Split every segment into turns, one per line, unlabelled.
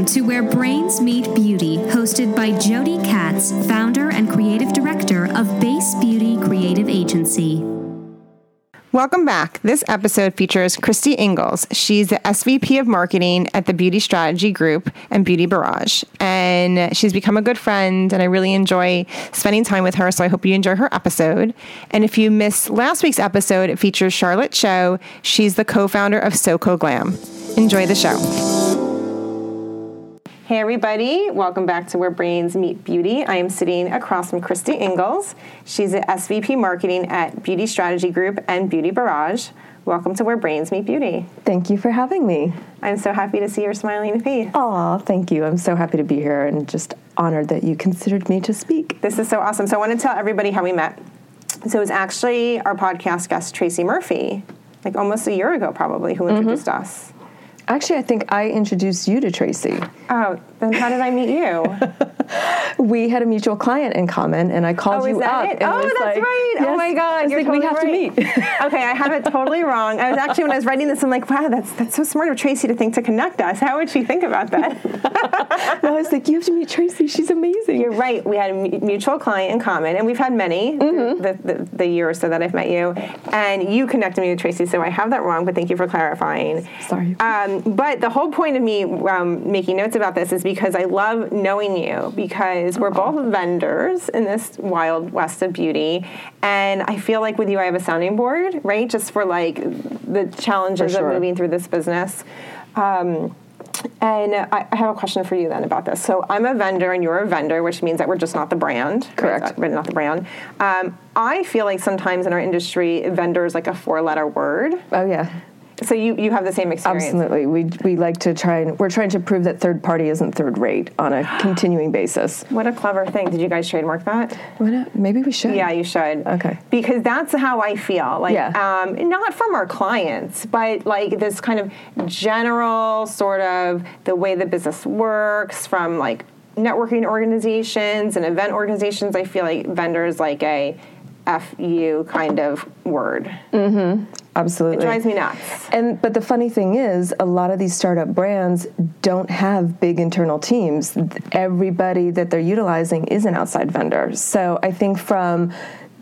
Welcome to Where Brains Meet Beauty, hosted by Jodi Katz, founder and creative director of Base Beauty Creative Agency.
Welcome back. This episode features Christy Ingalls. She's the SVP of Marketing at the Beauty Strategy Group and Beauty Barrage. And she's become a good friend, and I really enjoy spending time with her. So I hope you enjoy her episode. And if you missed last week's episode, it features Charlotte Cho. She's the co founder of Soko Glam. Enjoy the show. Hey, everybody. Welcome back to Where Brains Meet Beauty. I am sitting across from Christy Ingalls. She's the SVP Marketing at Beauty Strategy Group and Beauty Barrage. Welcome to Where Brains Meet Beauty.
Thank you for having me.
I'm so happy to see your smiling face.
Aw, thank you. I'm so happy to be here and just honored that you considered me to speak.
This is so awesome. So, I want to tell everybody how we met. So, it was actually our podcast guest, Tracy Murphy, like almost a year ago, probably, who mm-hmm. introduced us.
Actually, I think I introduced you to Tracy.
Oh, then how did I meet you?
We had a mutual client in common, and I called
Oh, is
you
that
up.
it? Oh, that's
like,
right. Oh my God, you're
like, we have
totally
to meet.
okay, I have it totally wrong. I was actually when I was writing this, I'm like, wow, that's that's so smart of Tracy to think to connect us. How would she think about that?
no, I was like, you have to meet Tracy. She's amazing.
You're right. We had a mutual client in common, and we've had many
Mm-hmm.
the, the, the year or so that I've met you. And you connected me with Tracy, so I have that wrong. But thank you for clarifying.
Sorry.
Um, but the whole point of me um, making notes about this is because I love knowing you because we're both vendors in this wild west of beauty, and I feel like with you I have a sounding board, right? Just for like the challenges
sure.
of moving through this business. Um, and I I have a question for you then about this. So I'm a vendor and you're a vendor, which means that we're just not the brand. right?
Correct.
But not the brand. Um, I feel like sometimes in our industry, vendor is like a four letter word.
Oh yeah,
So you, you have the same experience.
absolutely. We we like to try and we're trying to prove that third party isn't third rate on a continuing basis.
What a clever thing. Did you guys trademark that?
Maybe we should.
Yeah, you should.
Okay.
Because that's how I feel. Like,
Yeah.
um, not from our clients, but like this kind of general sort of the way the business works from like networking organizations and event organizations. I feel like vendors like a FU kind of word.
Absolutely.
It drives me nuts.
And but the funny thing is, a lot of these startup brands don't have big internal teams. Everybody that they're utilizing is an outside vendor. So I think from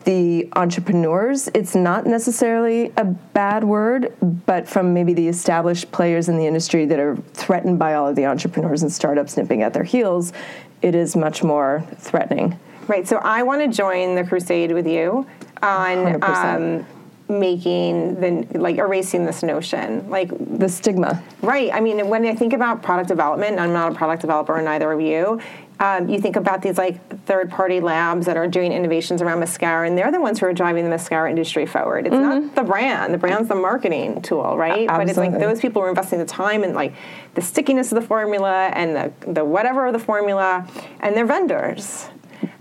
the entrepreneurs, it's not necessarily a bad word, but from maybe the established players in the industry that are threatened by all of the entrepreneurs and startups nipping at their heels, it is much more threatening.
Right. So I want to join the crusade with you on um, making the like erasing this notion. Like
The stigma.
Right. I mean, when I think about product development, I'm not a product developer, and neither are you. Um, you think about these like third-party labs that are doing innovations around mascara, and they're the ones who are driving the mascara industry forward. It's not the brand; the brand's the marketing tool, right? Absolutely. But it's like those people who are investing the time and like the stickiness of the formula and the the whatever of the formula, and they're vendors.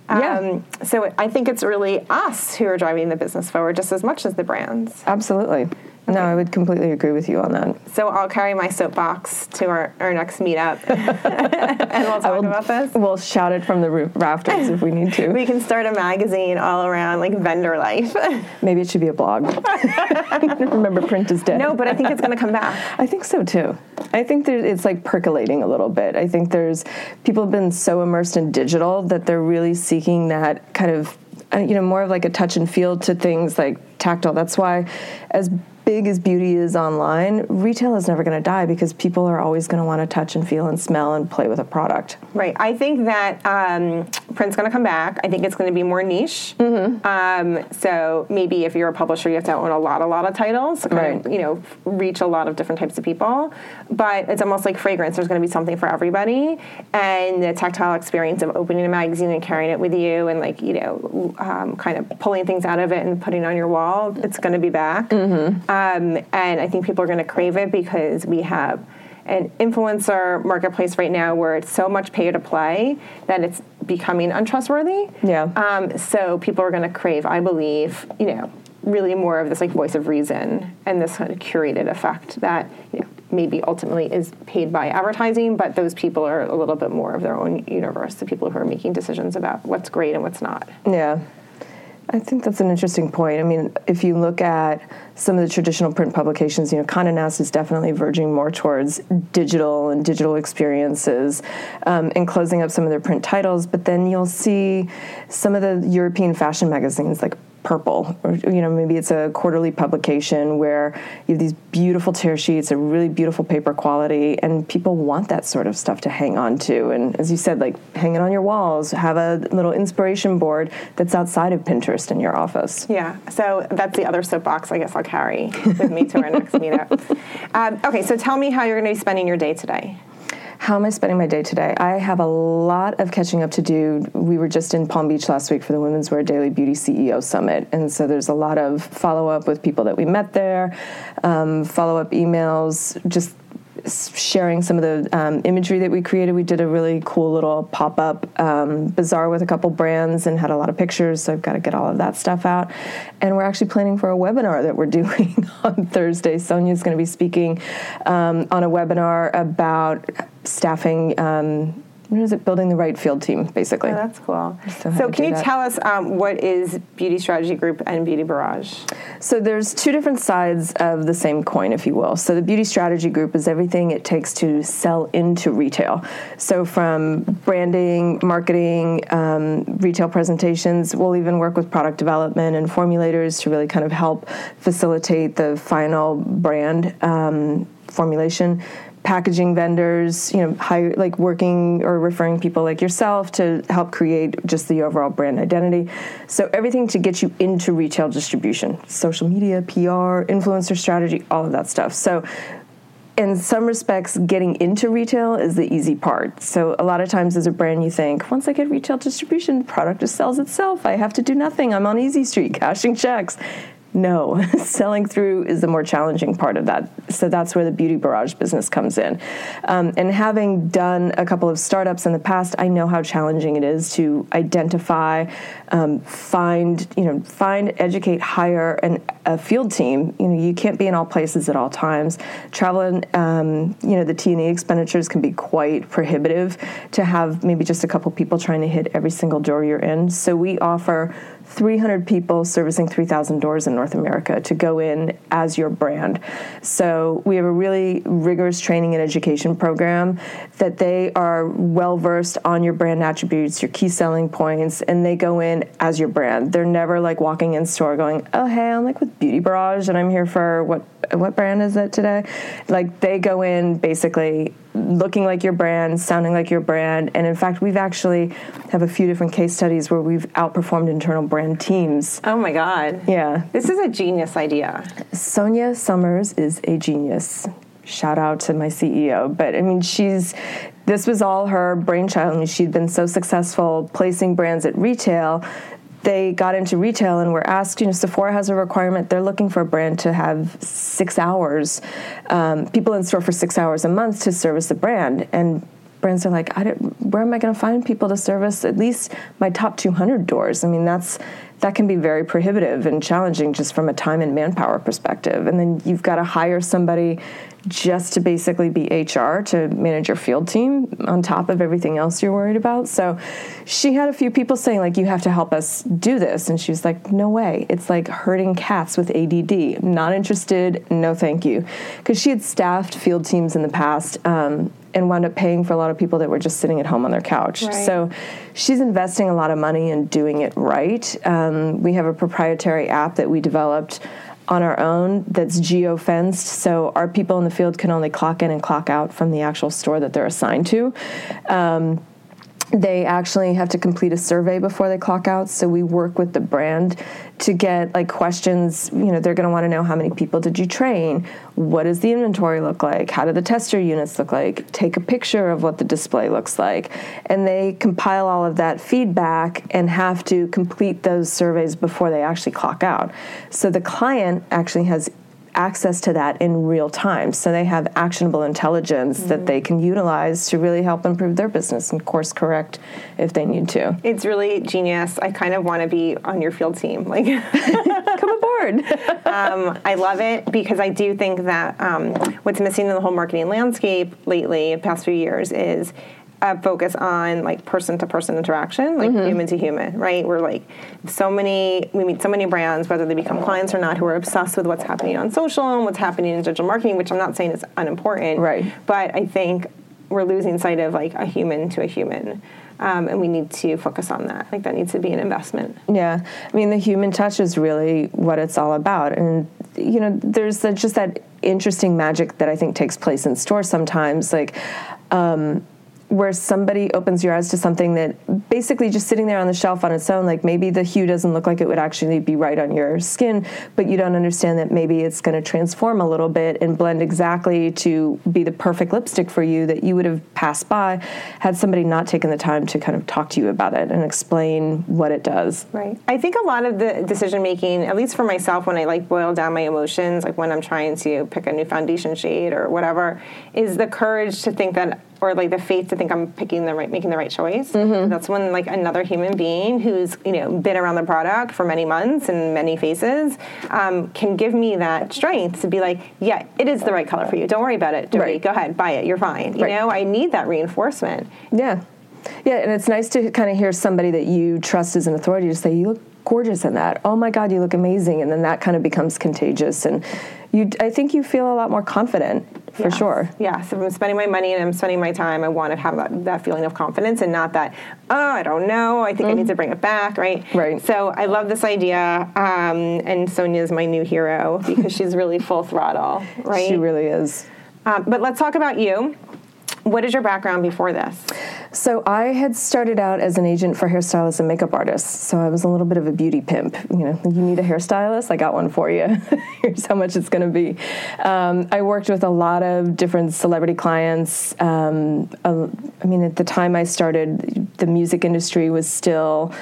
Yeah.
Um, so I think it's really us who are driving the business forward just as much as the brands.
Absolutely. No, I would completely agree with you on that.
So I'll carry my soapbox to our, our next meetup, and we'll talk about this.
We'll shout it from the roof rafters if we need to.
We can start a magazine all around like vendor life.
Maybe it should be a blog. Remember, print is dead.
no, but I think it's going to come back.
I think so too. I think that it's like percolating a little bit. I think there's people have been so immersed in digital that they're really seeking that kind of, uh, you know, more of like a touch and feel to things like tactile. That's why, as big as beauty is online, retail is never going to die because people are always going to want to touch and feel and smell and play with a product.
Right. I think that um, print's going to come back. I think it's going to be more niche. Mm-hmm. Um, so maybe if you're a publisher, you have to own a lot, a lot of titles to kind of, you know, reach a lot of different types of people. But it's almost like fragrance. There's going to be something for everybody, and the tactile experience of opening a magazine and carrying it with you, and like you know, um, kind of pulling things out of it and putting it on your wall. It's going to be back. Um, and I think people are going to crave it because we have an influencer marketplace right now where it's so much pay to play that it's becoming untrustworthy.
Yeah.
Um, so people are going to crave, I believe, you know, really more of this like voice of reason and this kind of curated effect that you know maybe ultimately is paid by advertising, but those people are a little bit more of their own universe, the people who are making decisions about what's great and what's not.
Yeah. I think that's an interesting point. I mean, if you look at some of the traditional print publications, you know, Condé Nast is definitely verging more towards digital and digital experiences um, and closing up some of their print titles. But then you'll see some of the European fashion magazines like Purple, or you know maybe it's a quarterly publication where you have these beautiful tear sheets, a really beautiful paper quality, and people want that sort of stuff to hang on to. And as you said, like hang it on your walls, have a little inspiration board that's outside of Pinterest in your office.
Yeah, so that's the other soapbox I guess I'll carry with me to our next meetup. Um, okay, so tell me how you're going to be spending your day today.
How am I spending my day today? I have a lot of catching up to do. We were just in Palm Beach last week for the Women's Wear Daily Beauty CEO Summit, and so there's a lot of follow up with people that we met there, um, follow up emails, just sharing some of the um, imagery that we created. We did a really cool little pop up um, bazaar with a couple brands and had a lot of pictures. So I've got to get all of that stuff out. And we're actually planning for a webinar that we're doing on Thursday. Sonia's going to be speaking um, on a webinar about staffing um, what is it? Building the right field team, basically.
Oh, that's cool. So, so can you that. tell us um, what is Beauty Strategy Group and Beauty Barrage?
So there's two different sides of the same coin, if you will. So the Beauty Strategy Group is everything it takes to sell into retail. So from branding, marketing, um, retail presentations, we'll even work with product development and formulators to really kind of help facilitate the final brand um, formulation packaging vendors, you know, hire, like working or referring people like yourself to help create just the overall brand identity. So everything to get you into retail distribution, social media, PR, influencer strategy, all of that stuff. So in some respects, getting into retail is the easy part. So a lot of times as a brand, you think, once I get retail distribution, the product just sells itself. I have to do nothing. I'm on Easy Street cashing checks. No, selling through is the more challenging part of that. So that's where the beauty barrage business comes in. Um, and having done a couple of startups in the past, I know how challenging it is to identify, um, find, you know, find, educate, hire an, a field team. You know, you can't be in all places at all times. Travel um, you know, the T and E expenditures can be quite prohibitive to have maybe just a couple people trying to hit every single door you're in. So we offer 300 people servicing 3,000 doors in North America to go in as your brand. So we have a really rigorous training and education program that they are well versed on your brand attributes, your key selling points, and they go in as your brand. They're never like walking in store going, "Oh, hey, I'm like with Beauty Barrage and I'm here for what what brand is it today?" Like they go in basically looking like your brand, sounding like your brand, and in fact, we've actually have a few different case studies where we've outperformed internal brand teams.
Oh my god.
Yeah.
This is a genius idea.
Sonia Summers is a genius. Shout out to my CEO, but I mean she's this was all her brainchild. I mean, she'd been so successful placing brands at retail they got into retail and were asked, you know, Sephora has a requirement. They're looking for a brand to have six hours, um, people in store for six hours a month to service the brand. And brands are like, I where am I going to find people to service at least my top 200 doors? I mean, that's that can be very prohibitive and challenging just from a time and manpower perspective. And then you've got to hire somebody just to basically be HR to manage your field team on top of everything else you're worried about. So she had a few people saying, like, you have to help us do this. And she was like, no way. It's like herding cats with ADD. Not interested. No, thank you. Because she had staffed field teams in the past. Um, and wound up paying for a lot of people that were just sitting at home on their couch. Right. So she's investing a lot of money in doing it right. Um, we have a proprietary app that we developed on our own that's geo fenced, so our people in the field can only clock in and clock out from the actual store that they're assigned to. Um, they actually have to complete a survey before they clock out. So we work with the brand to get like questions. You know they're going to want to know how many people did you train? What does the inventory look like? How do the tester units look like? Take a picture of what the display looks like. And they compile all of that feedback and have to complete those surveys before they actually clock out. So the client actually has access to that in real time. So they have actionable intelligence mm-hmm. that they can utilize to really help improve their business and course correct if they need to.
It's really genius. I kind of want to be on your field team. Like,
come aboard.
um, I love it because I do think that um, what's missing in the whole marketing landscape lately, past few years, is a focus on like person to person interaction, like
Mm-hmm.
human to human, right? We're like so many, we meet so many brands, whether they become clients or not, who are obsessed with what's happening on social and what's happening in digital marketing, which I'm not saying is unimportant.
Right.
But I think we're losing sight of like a human to a human. Um, and we need to focus on that. Like that needs to be an investment.
Yeah, I mean the human touch is really what it's all about, and you know, there's the, just that interesting magic that I think takes place in store sometimes, like. Um, where somebody opens your eyes to something that basically just sitting there on the shelf on its own, like maybe the hue doesn't look like it would actually be right on your skin, but you don't understand that maybe it's going to transform a little bit and blend exactly to be the perfect lipstick for you that you would have passed by had somebody not taken the time to kind of talk to you about it and explain what it does.
Right. I think a lot of the decision making, at least for myself, when I like boil down my emotions, like when I'm trying to pick a new foundation shade or whatever, is the courage to think that, or like the faith to think I'm picking the right, making the right choice. That's when like another human being who's you know been around the product for many months and many faces um, can give me that strength to be like, yeah, it is the right color for you. Don't worry about it.
Right.
Go ahead, buy it. You're fine. You
Right.
know, I need that reinforcement.
Yeah. Yeah, and it's nice to kind of hear somebody that you trust as an authority to say, You look gorgeous in that. Oh my God, you look amazing. And then that kind of becomes contagious. And you, I think you feel a lot more confident for
Yes.
sure.
Yes, if I'm spending my money and I'm spending my time, I want to have that, that feeling of confidence and not that, oh, I don't know, I think I need to bring it back, right?
Mm-hmm. Right.
So I love this idea, um, and Sonia's my new hero because she's really full throttle, right?
She really is.
um, but let's talk about you. What is your background before this?
So I had started out as an agent for hairstylists and makeup artists. So I was a little bit of a beauty pimp. You know, you need a hairstylist, I got one for you. Here's how much it's going to be. Um, I worked with a lot of different celebrity clients. Um, I mean, at the time I started, the music industry was still.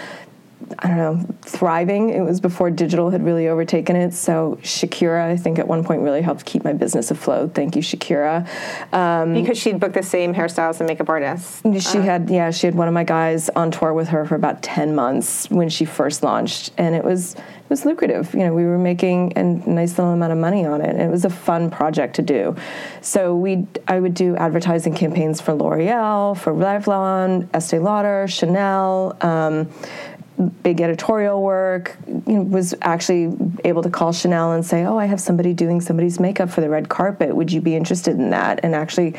I don't know, thriving. It was before digital had really overtaken it. So Shakira, I think, at one point really helped keep my business afloat. Thank you, Shakira. Um,
Because she'd booked the same hairstylist and makeup artists.
she had yeah she had one of my guys on tour with her for about 10 months when she first launched and it was it was lucrative you know we were making a nice little amount of money on it and it was a fun project to do so we I would do advertising campaigns for L'Oreal for Revlon Estee Lauder Chanel um, big editorial work you know, was actually able to call chanel and say oh i have somebody doing somebody's makeup for the red carpet. Would you be interested in that? And actually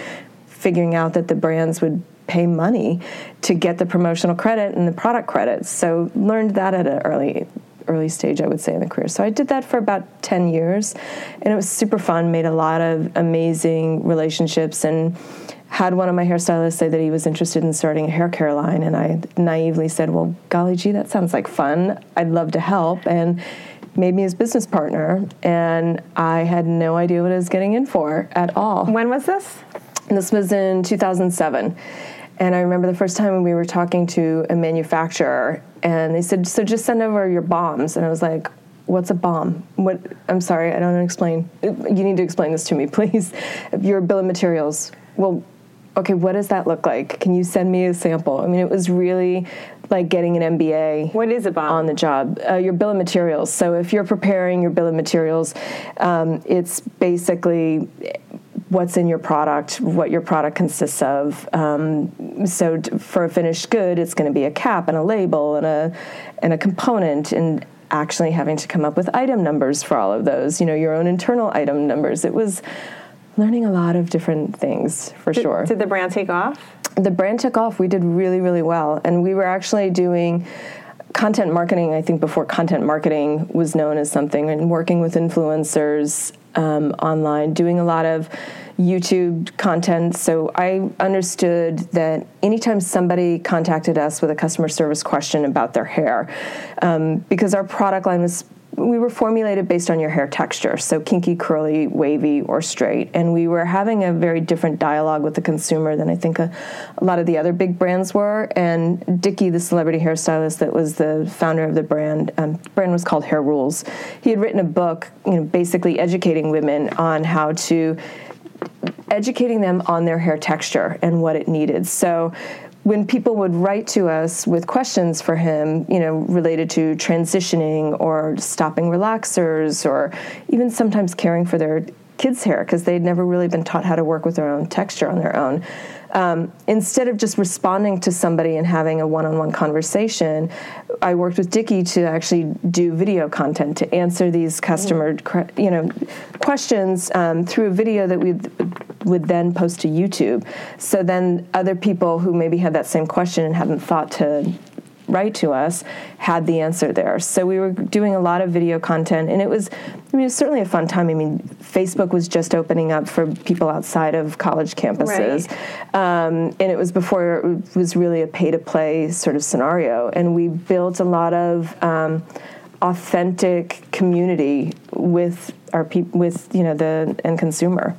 figuring out that the brands would pay money to get the promotional credit and the product credits so learned that at an early early stage i would say in the career. So i did that for about 10 years and it was super fun made a lot of amazing relationships and had one of my hairstylists say that he was interested in starting a hair care line, and I naively said, "Well, golly gee, that sounds like fun. I'd love to help." And made me his business partner, and I had no idea what I was getting in for at all.
When was this?
And this was in 2007. And I remember the first time we were talking to a manufacturer, and they said, "So just send over your bombs." And I was like, "What's a bomb? What? I'm sorry, I don't explain. You need to explain this to me, please. Your bill of materials. Well, okay, what does that look like? Can you send me a sample? I mean, it was really like getting an MBA
What is a bomb?
on the job. Uh, your bill of materials. So if you're preparing your bill of materials, um, it's basically what's in your product, what your product consists of. Um, so t- for a finished good, it's going to be a cap and a label and a and a component and actually having to come up with item numbers for all of those. You know, your own internal item numbers. It was learning a lot of different things for
Did-
sure
Did the brand take off?
the brand took off. We did really, really well. And we were actually doing content marketing, I think, before content marketing was known as something, and working with influencers um, online, doing a lot of YouTube content. So I understood that anytime somebody contacted us with a customer service question about their hair, um, because our product line was we were formulated based on your hair texture, so kinky, curly, wavy, or straight. And we were having a very different dialogue with the consumer than I think a, a lot of the other big brands were. And Dickey, the celebrity hairstylist that was the founder of the brand, um, brand was called Hair Rules. He had written a book, you know, basically educating women on how to educating them on their hair texture and what it needed. So when people would write to us with questions for him, you know, related to transitioning or stopping relaxers or even sometimes caring for their kids' hair because they'd never really been taught how to work with their own texture on their own. Um, instead of just responding to somebody and having a one-on-one conversation, I worked with Dickey to actually do video content to answer these customer, you know, questions um, through a video that we would then post to YouTube. So then other people who maybe had that same question and hadn't thought to write to us had the answer there. So we were doing a lot of video content, and it was, I mean, it was certainly a fun time. I mean, Facebook was just opening up for people outside of college campuses, right. um, and it was before it was really a pay to play sort of scenario. And we built a lot of um, authentic community with our people, with you know the end consumer.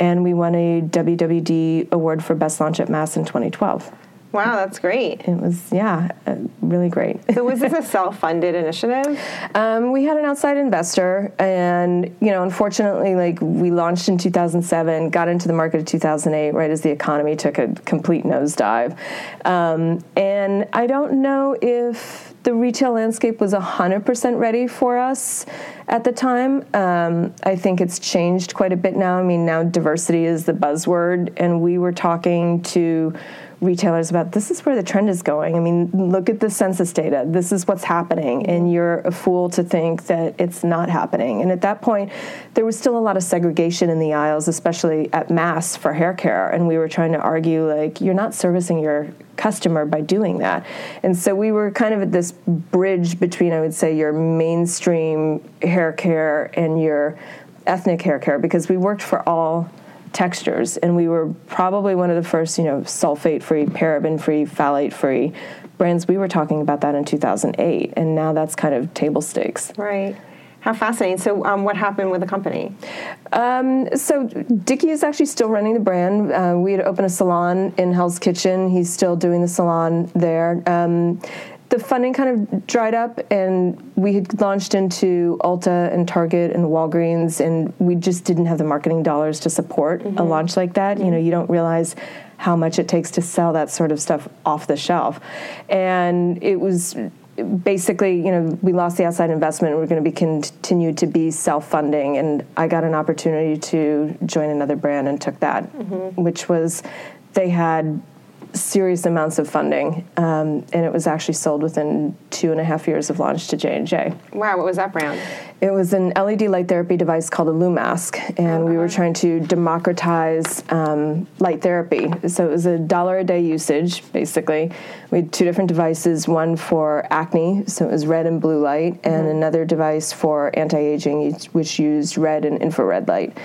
And we won a WWD award for best launch at Mass in 2012.
Wow, that's great.
It was, yeah, uh, really great.
so, was this a self funded initiative?
Um, we had an outside investor, and, you know, unfortunately, like, we launched in 2007, got into the market in 2008, right as the economy took a complete nosedive. Um, and I don't know if the retail landscape was 100% ready for us at the time. Um, I think it's changed quite a bit now. I mean, now diversity is the buzzword, and we were talking to retailers about this is where the trend is going. I mean, look at the census data. This is what's happening, and mm-hmm. you're a fool to think that it's not happening. And at that point, there was still a lot of segregation in the aisles, especially at mass for hair care. And we were trying to argue, like, you're not servicing your customer by doing that. And so we were kind of at this bridge between, I would say, your mainstream hair care and your ethnic hair care because we worked for all textures, and we were probably one of the first, you know, sulfate-free, paraben-free, phthalate-free brands. We were talking about that in 2008, and now that's kind of table stakes.
Right. How fascinating. So, um, what happened with the company?
Um, so, Dickey is actually still running the brand. Uh, we had opened a salon in Hell's Kitchen. He's still doing the salon there. Um, the funding kind of dried up, and we had launched into Ulta and Target and Walgreens, and we just didn't have the marketing dollars to support mm-hmm. a launch like that. Mm-hmm. You know, you don't realize how much it takes to sell that sort of stuff off the shelf, and it was basically, you know, we lost the outside investment. We're going to be continued to be self-funding, and I got an opportunity to join another brand and took that, mm-hmm. which was they had serious amounts of funding, um, and it was actually sold within two and a half years of launch to J and J.
Wow, what was that brand?
It was an LED light therapy device called a Lumask, and we were uh-huh. trying to democratize um, light therapy. So it was a dollar a day usage, basically. We had two different devices: one for acne, so it was red and blue light, and mm-hmm. another device for anti-aging, which used red and infrared light.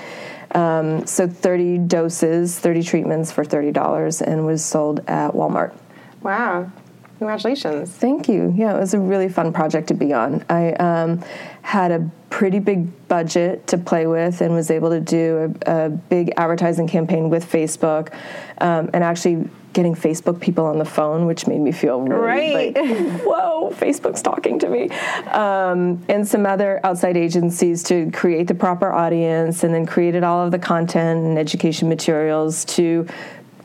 Um, so 30 doses, 30 treatments for $30, and was sold at Walmart.
Wow. Congratulations.
Thank you. Yeah, it was a really fun project to be on. I um, had a pretty big budget to play with and was able to do a, a big advertising campaign with Facebook um, and actually getting Facebook people on the phone, which made me feel really right. like, whoa, Facebook's talking to me. Um, and some other outside agencies to create the proper audience and then created all of the content and education materials to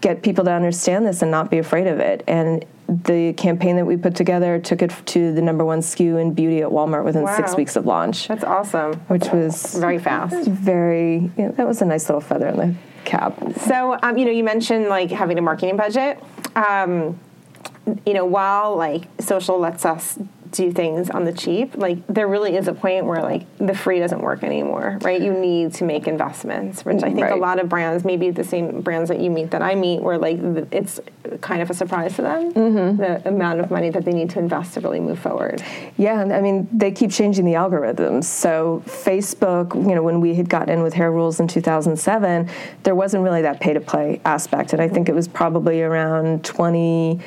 get people to understand this and not be afraid of it. And the campaign that we put together took it to the number one SKU in beauty at Walmart within wow. six weeks of launch.
That's awesome.
Which was
very fast.
Very, yeah, that was a nice little feather in the
So, um, you know, you mentioned like having a marketing budget. Um, you know, while like social lets us do things on the cheap, like there really is a point where like the free doesn't work anymore, right? You need to make investments, which I think right. a lot of brands, maybe the same brands that you meet that I meet, where like it's kind of a surprise to them mm-hmm. the amount of money that they need to invest to really move forward.
Yeah, I mean they keep changing the algorithms. So Facebook, you know, when we had gotten in with Hair Rules in 2007, there wasn't really that pay to play aspect, and I think it was probably around 20.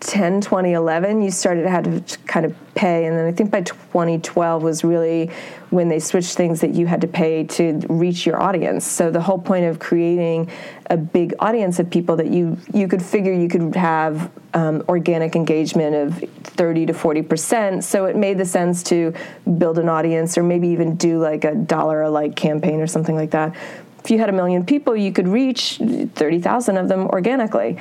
10, 2011, you started to have to kind of pay. And then I think by 2012 was really when they switched things that you had to pay to reach your audience. So the whole point of creating a big audience of people that you, you could figure you could have um, organic engagement of 30 to 40%. So it made the sense to build an audience or maybe even do like a dollar a like campaign or something like that. If you had a million people, you could reach 30,000 of them organically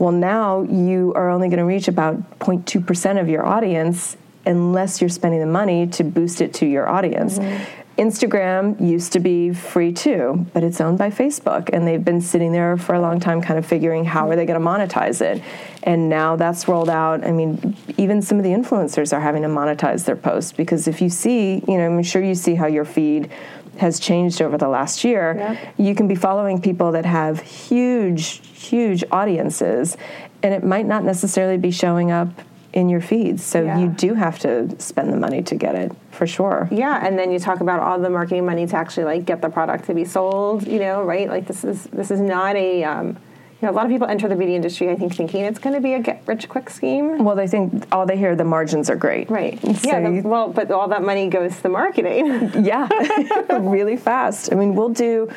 well, now you are only going to reach about 0.2% of your audience unless you're spending the money to boost it to your audience. Mm-hmm. Instagram used to be free too, but it's owned by Facebook, and they've been sitting there for a long time, kind of figuring how are they going to monetize it. And now that's rolled out. I mean, even some of the influencers are having to monetize their posts because if you see, you know, I'm sure you see how your feed has changed over the last year.
Yep.
You can be following people that have huge, huge audiences, and it might not necessarily be showing up in your feeds. So
Yeah.
you do have to spend the money to get it for sure.
Yeah, and then you talk about all the marketing money to actually like get the product to be sold. You know, right? Like this is this is not a. Um, you know, a lot of people enter the beauty industry, I think, thinking it's going to be a get rich quick scheme.
Well, they think all they hear the margins are great.
Right.
So
yeah. The, well, but all that money goes to the marketing.
yeah, really fast. I mean, we'll do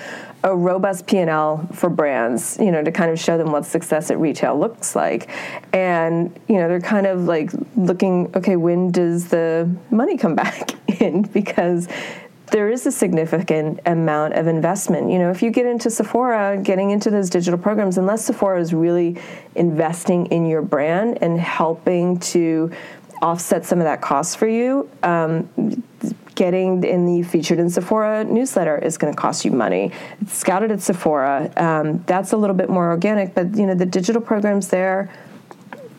a robust P&L for brands, you know, to kind of show them what success at retail looks like. And, you know, they're kind of like looking, okay, when does the money come back in? Because there is a significant amount of investment. You know, if you get into Sephora, getting into those digital programs, unless Sephora is really investing in your brand and helping to offset some of that cost for you, um, getting in the featured in Sephora newsletter is going to cost you money. It's scouted at Sephora. Um, that's a little bit more organic, but you know the digital programs there,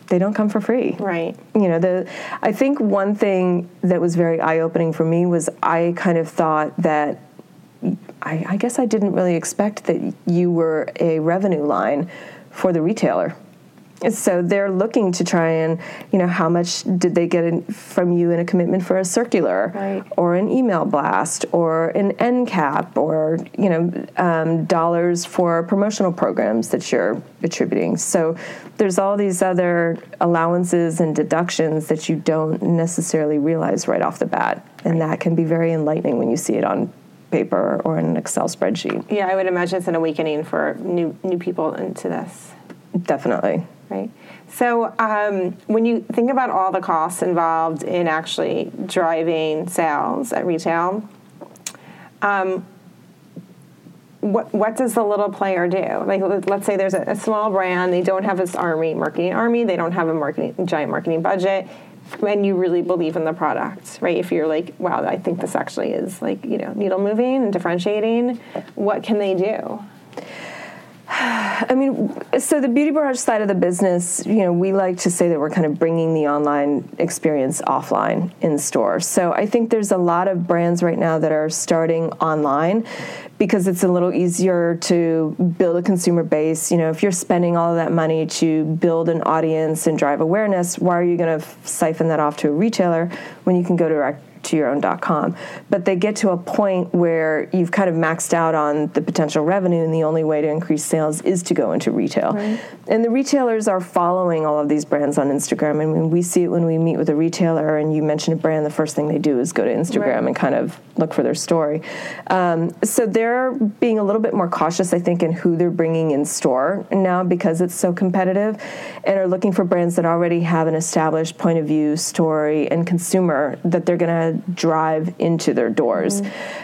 they don't come for free
right.
you know the i think one thing that was very eye-opening for me was i kind of thought that I, I guess i didn't really expect that you were a revenue line for the retailer so they're looking to try and you know how much did they get in, from you in a commitment for a circular
Right.
or an email blast or an end cap or you know um, dollars for promotional programs that you're attributing so there's all these other allowances and deductions that you don't necessarily realize right off the bat and that can be very enlightening when you see it on paper or in an excel spreadsheet
Yeah, I would imagine it's an awakening for new new people into this.
definitely
Right. So um, when you think about all the costs involved in actually driving sales at retail, um, what what does the little player do? Like, let- let's say there's a, a small brand, they don't have this army marketing army, they don't have a marketing giant marketing budget, and you really believe in the product, right? If you're like, wow, I think this actually is like you know needle moving and differentiating, what can they do?
I mean, so the beauty barrage side of the business, you know, we like to say that we're kind of bringing the online experience offline in store. So I think there's a lot of brands right now that are starting online because it's a little easier to build a consumer base. You know, if you're spending all of that money to build an audience and drive awareness, why are you going to siphon that off to a retailer when you can go direct to your own.com. But they get to a point where you've kind of maxed out on the potential revenue, and the only way to increase sales is to go into retail. And the retailers are following all of these brands on Instagram. Mean, we see it when we meet with a retailer, and you mention a brand, the first thing they do is go to Instagram
Right.
and kind of look for their story. Um, so they're being a little bit more cautious, I think, in who they're bringing in store now because it's so competitive, and are looking for brands that already have an established point of view, story, and consumer that they're going to drive into their doors.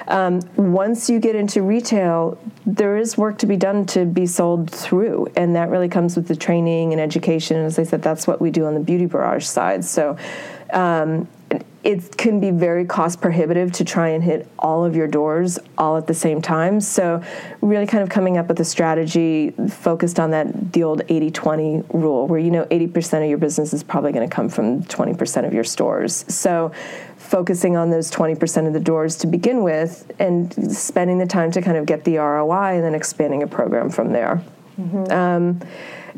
Um, once you get into retail, there is work to be done to be sold through, and that really comes with the training and education. As I said, that's what we do on the Beauty Barrage side. So. Um, it can be very cost prohibitive to try and hit all of your doors all at the same time. So, really kind of coming up with a strategy focused on that the old 80-20 rule where you know 80% of your business is probably going to come from 20% of your stores. So, focusing on those 20% of the doors to begin with and spending the time to kind of get the ROI and then expanding a program from there. Um,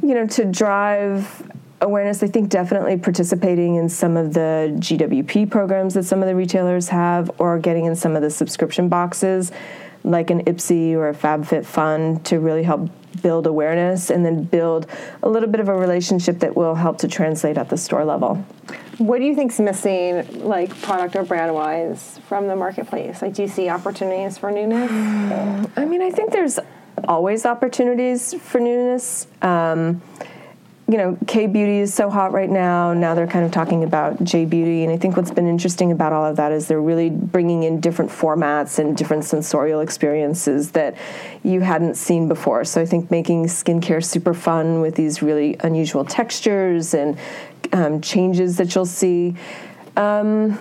you know, to drive awareness, I think definitely participating in some of the GWP programs that some of the retailers have, or getting in some of the subscription boxes, like an Ipsy or a FabFitFun, to really help build awareness and then build a little bit of a relationship that will help to translate at the store level.
What do you think's missing, like product or brand wise, from the marketplace? Like, do you see opportunities for newness?
I mean, I think there's always opportunities for newness. Um, you know, K Beauty is so hot right now. Now they're kind of talking about J Beauty. And I think what's been interesting about all of that is they're really bringing in different formats and different sensorial experiences that you hadn't seen before. So I think making skincare super fun with these really unusual textures and um, changes that you'll see. Um,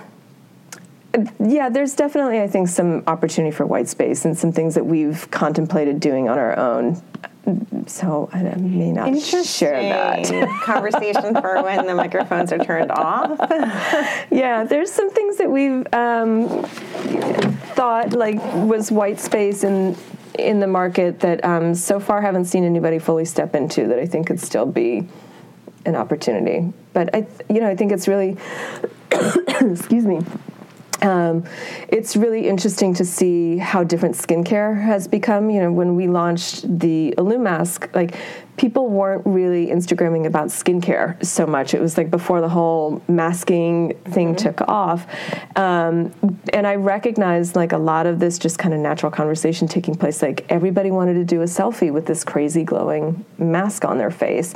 yeah, there's definitely, I think, some opportunity for white space and some things that we've contemplated doing on our own. So I may not share that.
Conversation for when the microphones are turned off.
yeah, there's some things that we've um, thought like was white space in in the market that um, so far haven't seen anybody fully step into that I think could still be an opportunity. But I, you know, I think it's really, excuse me, um, it's really interesting to see how different skincare has become. You know, when we launched the Illumask, like people weren't really Instagramming about skincare so much. It was like before the whole masking thing mm-hmm. took off. Um, and I recognized like a lot of this just kind of natural conversation taking place. Like everybody wanted to do a selfie with this crazy glowing mask on their face.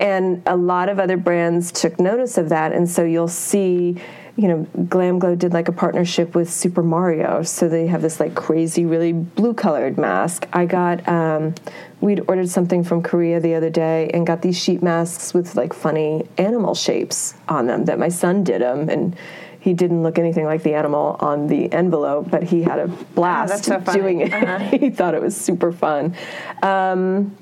And a lot of other brands took notice of that. And so you'll see you know, GlamGlow did like a partnership with Super Mario, so they have this like crazy, really blue colored mask. I got, um, we'd ordered something from Korea the other day and got these sheet masks with like funny animal shapes on them that my son did them and he didn't look anything like the animal on the envelope, but he had a blast
oh, so
doing it. Uh-huh. he thought it was super fun. Um,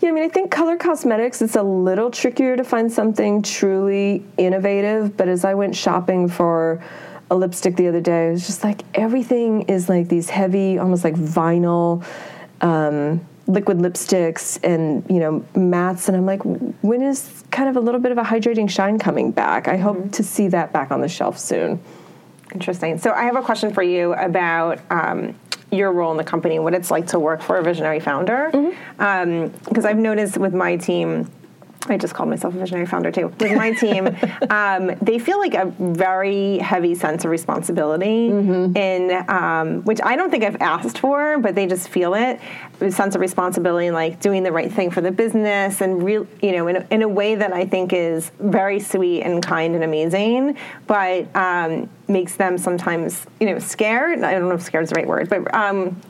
yeah, I mean, I think color cosmetics, it's a little trickier to find something truly innovative. But as I went shopping for a lipstick the other day, it was just like everything is like these heavy, almost like vinyl. Um, liquid lipsticks and you know mattes and i'm like when is kind of a little bit of a hydrating shine coming back i hope mm-hmm. to see that back on the shelf soon
interesting so i have a question for you about um, your role in the company, what it's like to work for a visionary founder. Because mm-hmm. um, I've noticed with my team, I just called myself a visionary founder too. With my team, um, they feel like a very heavy sense of responsibility, mm-hmm. in um, which I don't think I've asked for, but they just feel it. A sense of responsibility, like doing the right thing for the business, and real, you know, in a, in a way that I think is very sweet and kind and amazing, but um, makes them sometimes, you know, scared. I don't know if scared is the right word, but um,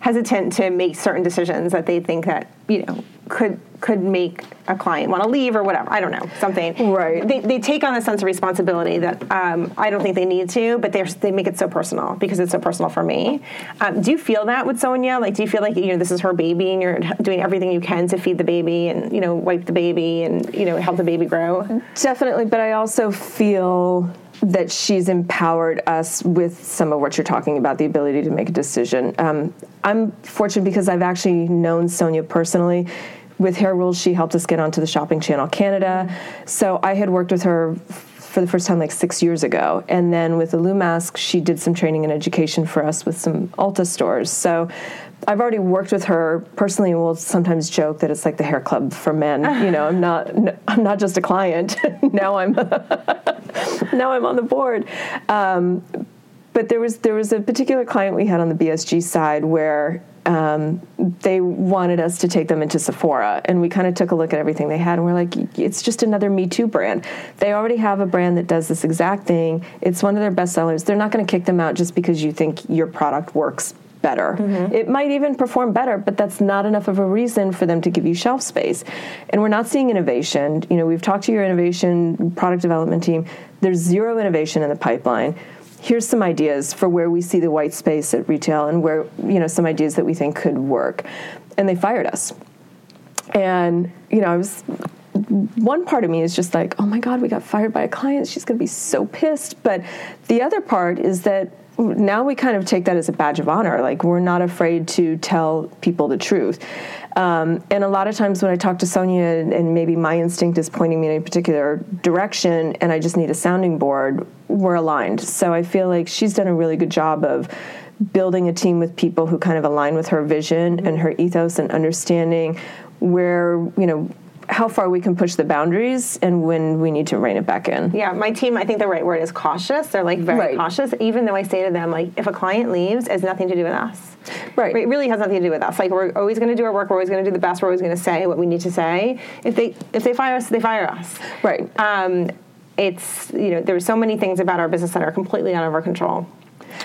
hesitant to make certain decisions that they think that you know could could make a client want to leave or whatever. I don't know something.
Right.
They, they take on a sense of responsibility that um, I don't think they need to, but they they make it so personal because it's so personal for me. Um, do you feel that with Sonia? Like, do you feel like you know this is her baby and you're doing everything you can to feed the baby and you know wipe the baby and you know help the baby grow?
Definitely, but I also feel that she's empowered us with some of what you're talking about the ability to make a decision. Um, I'm fortunate because I've actually known Sonia personally with Hair Rules, she helped us get onto the Shopping Channel Canada. So I had worked with her for the first time like six years ago. And then with the Illumask, she did some training and education for us with some Ulta stores. So I've already worked with her personally, and we'll sometimes joke that it's like the hair club for men. You know, I'm not I'm not just a client. now I'm now I'm on the board. Um, but there was there was a particular client we had on the BSG side where um, they wanted us to take them into Sephora, and we kind of took a look at everything they had, and we're like, it's just another Me Too brand. They already have a brand that does this exact thing. It's one of their best sellers. They're not going to kick them out just because you think your product works better. Mm-hmm. It might even perform better, but that's not enough of a reason for them to give you shelf space. And we're not seeing innovation. You know, we've talked to your innovation product development team. There's zero innovation in the pipeline here's some ideas for where we see the white space at retail and where you know some ideas that we think could work and they fired us and you know i was one part of me is just like oh my god we got fired by a client she's going to be so pissed but the other part is that now we kind of take that as a badge of honor like we're not afraid to tell people the truth um, and a lot of times when I talk to Sonia, and maybe my instinct is pointing me in a particular direction, and I just need a sounding board, we're aligned. So I feel like she's done a really good job of building a team with people who kind of align with her vision and her ethos and understanding where, you know, how far we can push the boundaries and when we need to rein it back in.
Yeah, my team, I think the right word is cautious. They're like very right. cautious, even though I say to them, like, if a client leaves, it has nothing to do with us.
Right.
It really has nothing to do with us. Like, we're always going to do our work. We're always going to do the best. We're always going to say what we need to say. If they if they fire us, they fire us.
Right.
Um, it's you know there's so many things about our business that are completely out of our control.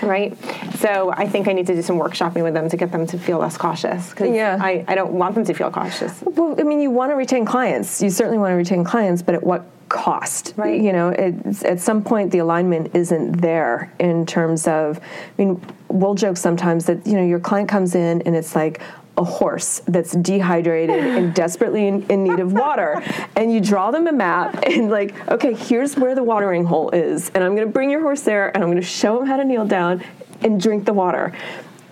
Right? So I think I need to do some workshopping with them to get them to feel less cautious because
Yeah.
I, I don't want them to feel cautious.
Well, I mean, you want to retain clients. You certainly want to retain clients, but at what cost?
Right.
You know, it's, at some point, the alignment isn't there in terms of. I mean, we'll joke sometimes that you know your client comes in and it's like a horse that's dehydrated and desperately in, in need of water and you draw them a map and like okay here's where the watering hole is and i'm going to bring your horse there and i'm going to show him how to kneel down and drink the water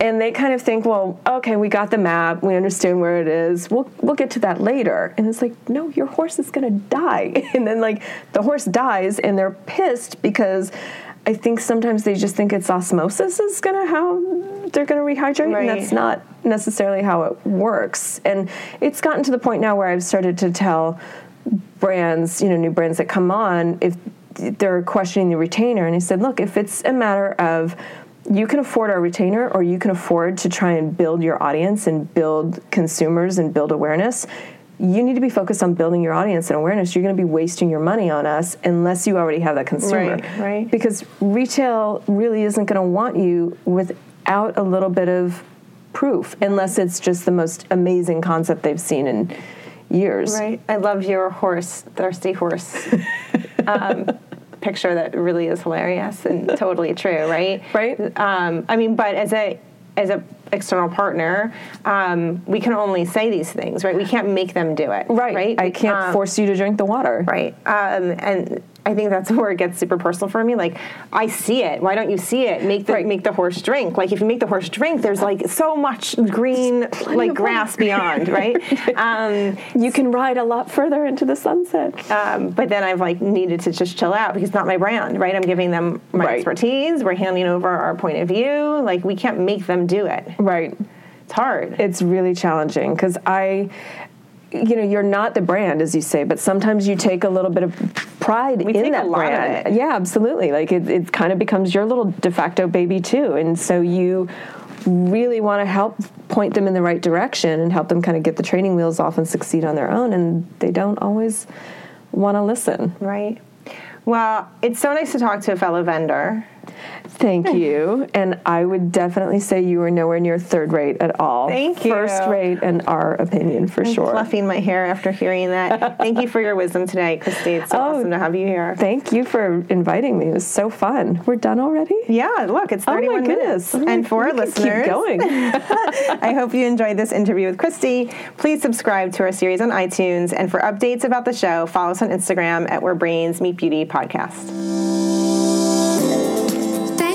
and they kind of think, well, okay, we got the map, we understand where it is. We'll we'll get to that later. And it's like, no, your horse is gonna die. And then like the horse dies, and they're pissed because I think sometimes they just think it's osmosis is gonna how they're gonna rehydrate,
Right.
and that's not necessarily how it works. And it's gotten to the point now where I've started to tell brands, you know, new brands that come on, if they're questioning the retainer, and I said, look, if it's a matter of you can afford our retainer or you can afford to try and build your audience and build consumers and build awareness you need to be focused on building your audience and awareness you're going to be wasting your money on us unless you already have that consumer
Right, right.
because retail really isn't going to want you without a little bit of proof unless it's just the most amazing concept they've seen in years
Right. I love your horse, thirsty horse um, picture that really is hilarious and totally true, right?
Right.
Um, I mean, but as a as a external partner, um, we can only say these things, right? We can't make them do it,
right
Right.
i can't
Um,
force you to drink the water
Right. Um, and I think that's where it gets super personal for me. Like, I see it. Why don't you see it? Make the
Right.
make the horse drink. Like, if you make the horse drink, there's like so much green, like grass beyond, right? um,
you can ride a lot further into the sunset
um, but then I've like needed to just chill out because it's not my brand, right? I'm giving them my
Right.
expertise. We're handing over our point of view. Like, we can't make them do it.
right
It's hard.
it's really challenging because I, you know, you're not the brand as you say, but sometimes you take a little bit of pride
We
in
take a
that
lot of
brand.
it.
Yeah, absolutely. Like it, it kind of becomes your little de facto baby too, and so you really want to help point them in the right direction and help them kind of get the training wheels off and succeed on their own, and they don't always want to listen.
right. Well, it's so nice to talk to a fellow vendor.
Thank hmm. you. And I would definitely say you were nowhere near third rate at all.
Thank you.
First rate in our opinion, for sure.
Fluffing my hair after hearing that. Thank you for your wisdom today, Christy. It's so
Oh.
awesome to have you here.
Thank you for inviting me. It was so fun. We're done already?
Yeah, look, it's
Oh
31
my goodness.
minutes.
Oh my-
and for our listeners,
Keep going.
I hope you enjoyed this interview with Christy. Please subscribe to our series on iTunes. And for updates about the show, follow us on Instagram at Where Brains Meet Beauty Podcast.